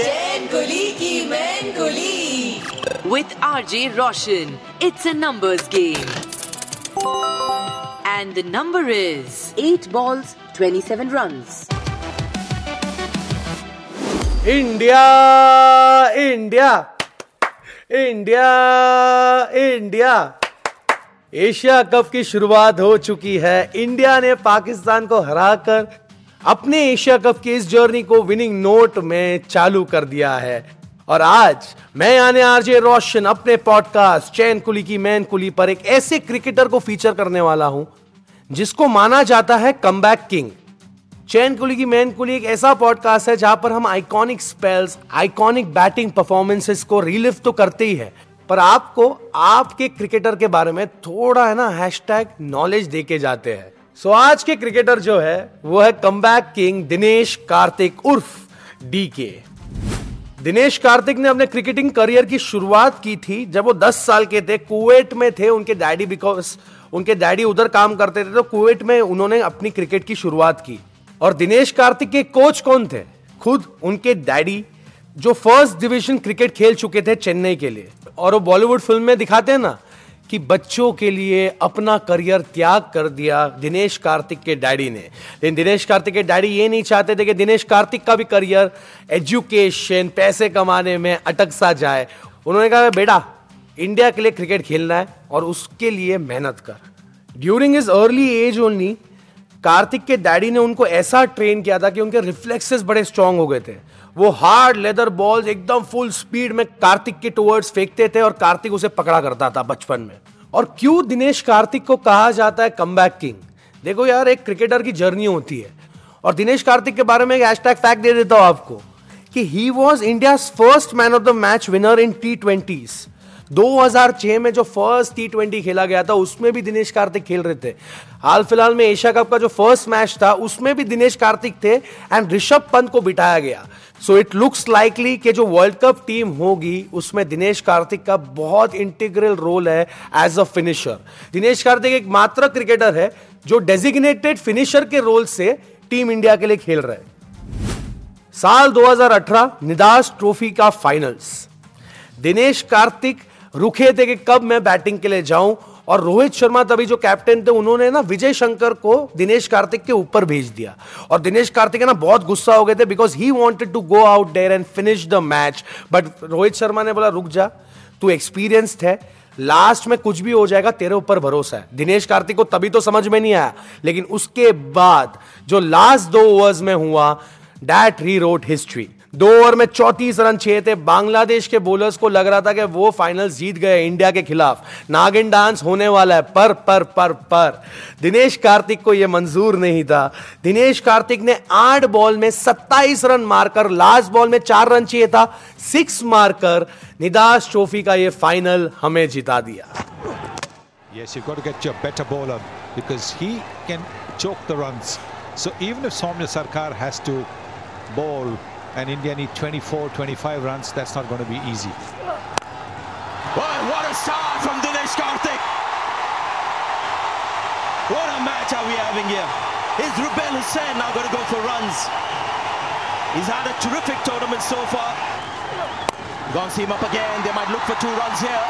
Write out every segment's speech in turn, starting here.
Chain Kuli Ki Main Kuli. With R J Roshan it's a numbers game and the number is eight balls twenty seven run India India India India Asia cup की शुरुआत हो चुकी है। India ने पाकिस्तान को हराकर अपने Asia cup की इस जर्नी को विनिंग नोट में चालू कर दिया है। और आज मैं यानी आरजे रोशन अपने पॉडकास्ट चैन कुली की मैन कुली पर एक ऐसे क्रिकेटर को फीचर करने वाला हूँ, जिसको माना जाता है कमबैक किंग चैन कुली की मैन कुली एक ऐसा पॉडकास्ट है जहाँ पर हम iconic spells iconic batting performances को रिलिव तो करते ही है, पर आपको आपके क्रिकेटर के बारे में थोड़ा है ना हैशटैग नॉलेज देके जाते हैं। सो so, आज के क्रिकेटर जो है वो है कमबैक किंग दिनेश कार्तिक उर्फ़ डी के दिनेश कार्तिक ने अपने क्रिकेटिंग करियर की शुरुआत की थी जब वो 10 साल के थे कुवैत में थे उनके डैडी बिकॉज़ उनके डैडी उधर काम करते थे तो कुवैत में उन्होंने अपनी क्रिकेट की शुरुआत की। और दिनेश कार्तिक के कोच कौन थे? खुद उनके डैडी जो फ़र्स्ट डिवीज़न क्रिकेट खेल चुके थे चेन्नई के लिए। और वो बॉलीवुड फ़िल्म में दिखाते हैं ना कि बच्चों के लिए अपना करियर त्याग कर दिया दिनेश कार्तिक के डैडी ने। लेकिन दिनेश कार्तिक के डैडी ये नहीं चाहते थे कि दिनेश कार्तिक का भी करियर एजुकेशन, पैसे कमाने में अटक सा जाए। उन्होंने कहा, बेटा, इंडिया के लिए क्रिकेट खेलना है और उसके लिए मेहनत कर। During is early age only Karthik के डैडी ने उनको ऐसा ट्रेन किया था कि उनके रिफ्लेक्सेस बड़े स्ट्रांग हो गए थे। वो हार्ड लेदर बॉल्स एकदम फुल स्पीड में कार्तिक के टुवर्ड्स फेंकते थे और कार्तिक उसे पकड़ा करता था बचपन में। और क्यों दिनेश कार्तिक को कहा जाता है कमबैक किंग देखो यार, एक क्रिकेटर की जर्नी होती है। और दिनेश कार्तिक के बारे में एक हैशटैग फैक्ट दे देता हूँ आपको कि he was India first man of the match winner in T twenties 2006 में जो फ़र्स्ट टी ट्वेंटी खेला गया था, उसमें भी दिनेश कार्तिक खेल रहे थे। हाल फ़िलहाल में एशिया कप का जो फ़र्स्ट मैच था, उसमें भी दिनेश कार्तिक थे एंड ऋषभ पंत को बिठाया गया। सो इट लुक्स लाइकली कि जो वर्ल्ड कप टीम होगी, उसमें दिनेश कार्तिक का बहुत इंटीग्रल रोल है as a finisher Dinesh Karthik एक मात्र क्रिकेटर है, जो डेजिग्नेटेड फिनिशर के रोल से टीम इंडिया के लिए खेल रहे साल 2018 निदास ट्रॉफी का फाइनल्स दिनेश कार्तिक, रुके थे कि कब मैं बैटिंग के लिए जाऊँ और रोहित शर्मा तभी जो कैप्टन थे, उन्होंने ना विजय शंकर को दिनेश कार्तिक के ऊपर भेज दिया। और दिनेश कार्तिक ना, बहुत गुस्सा हो गए थे because he wanted to go out there and finish the match but Rohit Sharma ने बोला, रुक जा, तू एक्सपीरियंस्ड है। लास्ट में कुछ भी हो जाएगा, तेरे ऊपर भरोसा है। दिनेश कार्तिक को तभी तो समझ में नहीं आया। लेकिन उसके बाद जो लास्ट दो ओवर्स में हुआ डैट री रोट हिस्ट्री दो ओवर में चौतीस रन चाहिए थे। बांग्लादेश के बोलर्स को लग रहा था कि वो फाइनल जीत गए इंडिया के खिलाफ। नागिन डांस होने वाला है। पर पर पर पर। दिनेश कार्तिक को यह मंजूर नहीं था। दिनेश कार्तिक ने आठ बॉल में सत्ताईस रन मारकर लास्ट बॉल में चार रन चाहिए था। सिक्स मारकर निदास ट्रॉफी का यह फाइनल हमें जिता दिया। Yes, you've got to get your better bowler because he can choke the runs. So even if Sarkar has to bowl and India need 24, 25 runs, that's not going to be easy. Well, what a start from Dinesh Karthik. What a match are we having here? Is Rubel Hussain now going to go for runs? He's had a terrific tournament so far. Gonna see him up again. They might look for two runs here.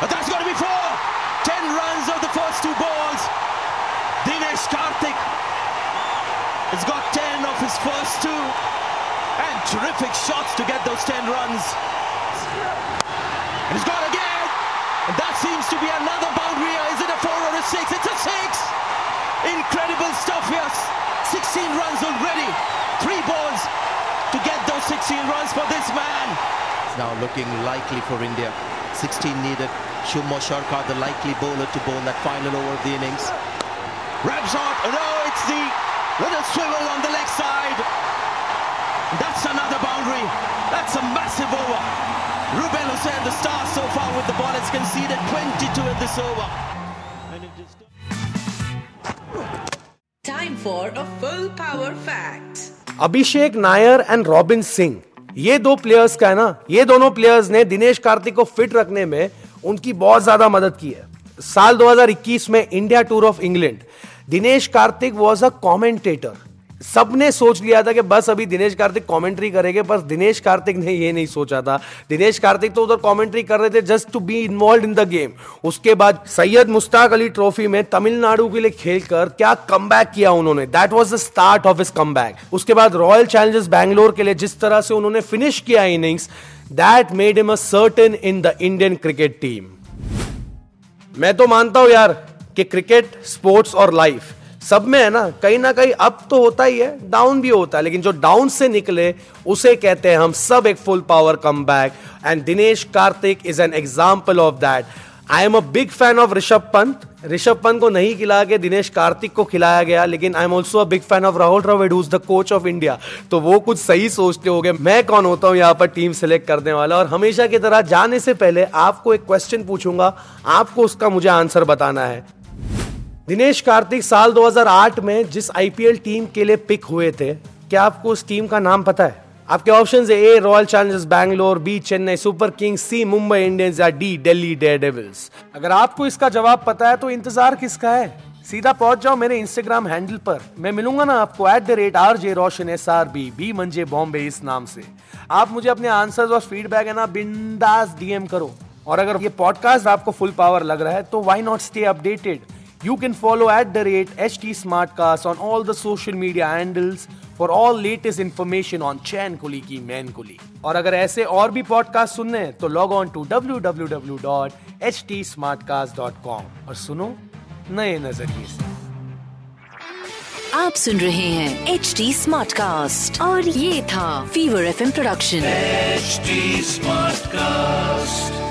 But that's going to be four. Ten runs of the first two balls. Dinesh Karthik has got ten of his first two. And terrific shots to get those 10 runs. And he's gone again. And that seems to be another boundary. Is it a four or a six? It's a six. Incredible stuff here. 16 runs already. Three balls to get those 16 runs for this man. It's now looking likely for India. 16 needed. Shumo Sharkar, the likely bowler to bowl that final over of the innings. Rabsot, no, it's the little swivel on the leg side. That's another boundary. That's a massive over. Ruben Hussain, the star so far with the ball, has conceded 22 in this over. Time for a full power fact. Abhishek Nayar and Robin Singh ये दो players का है ना ये दोनों players ने दिनेश कार्तिक को fit रखने में उनकी बहुत ज़्यादा मदद की है साल 2021 में India tour of England Dinesh Karthik was a commentator सबने सोच लिया था कि बस अभी दिनेश कार्तिक कमेंट्री करेंगे, पर दिनेश कार्तिक ने ये नहीं सोचा था। दिनेश कार्तिक तो उधर कमेंट्री कर रहे थे just to be involve in the game उसके बाद सैयद मुश्ताक अली ट्रॉफी में तमिलनाडु के लिए खेलकर क्या कम किया उन्होंने? That was the start of his come उसके बाद रॉयल चैलेंजर्स बैंगलोर के लिए जिस तरह से उन्होंने फिनिश किया innings that made him a certain in the Indian cricket team मैं तो मानता हूँ यार कि क्रिकेट स्पोर्ट्स और लाइफ सब में है ना, कहीं ना कहीं अप तो होता ही है डाउन भी होता है, लेकिन जो डाउन से निकले, उसे कहते हैं हम सब एक full power comeback and Dinesh Karthik is an example of that I am a big fan of Rishabh Pant Rishabh Pant को नहीं खिला के दिनेश कार्तिक को खिलाया गया, लेकिन I am also a big fan of Rahul who the coach of India तो वो कुछ सही सोचते हो गए मैं कौन होता हूँ यहाँ पर टीम सेलेक्ट करने वाला? और हमेशा की तरह जाने से पहले आपको एक क्वेश्चन पूछूँगा। आपको उसका मुझे आंसर बताना है। दिनेश कार्तिक साल 2008 में जिस आईपीएल टीम के लिए पिक हुए थे, क्या आपको उस टीम का नाम पता है? आपके ऑप्शन है A Royal Challengers Bangalore B Chennai super kings C Mumbai Indians या डी दिल्ली डेयर डेविल्स अगर आपको इसका जवाब पता है तो इंतज़ार किसका है? सीधा पहुँच जाओ मेरे इंस्टाग्राम हैंडल पर। मैं मिलूँगा ना आपको at the rate R J Roshan S R B B मंजे बॉम्बे इस नाम से। आप मुझे अपने आंसर्स और फीडबैक है ना, बिंदास डीएम करो। और अगर ये पॉडकास्ट आपको फुल पावर लग रहा है तो why not stay updated You can follow at the rate HT Smartcast on all the social media handles for all latest information on Chain Kuli Ki Main Kuli और अगर ऐसे और भी पॉडकास्ट सुनने हैं तो लॉग ऑन टू www.htsmartcast.com और सुनो नए नज़रिए से आप सुन रहे हैं एच टी स्मार्ट कास्ट और ये था fever F production H smart cast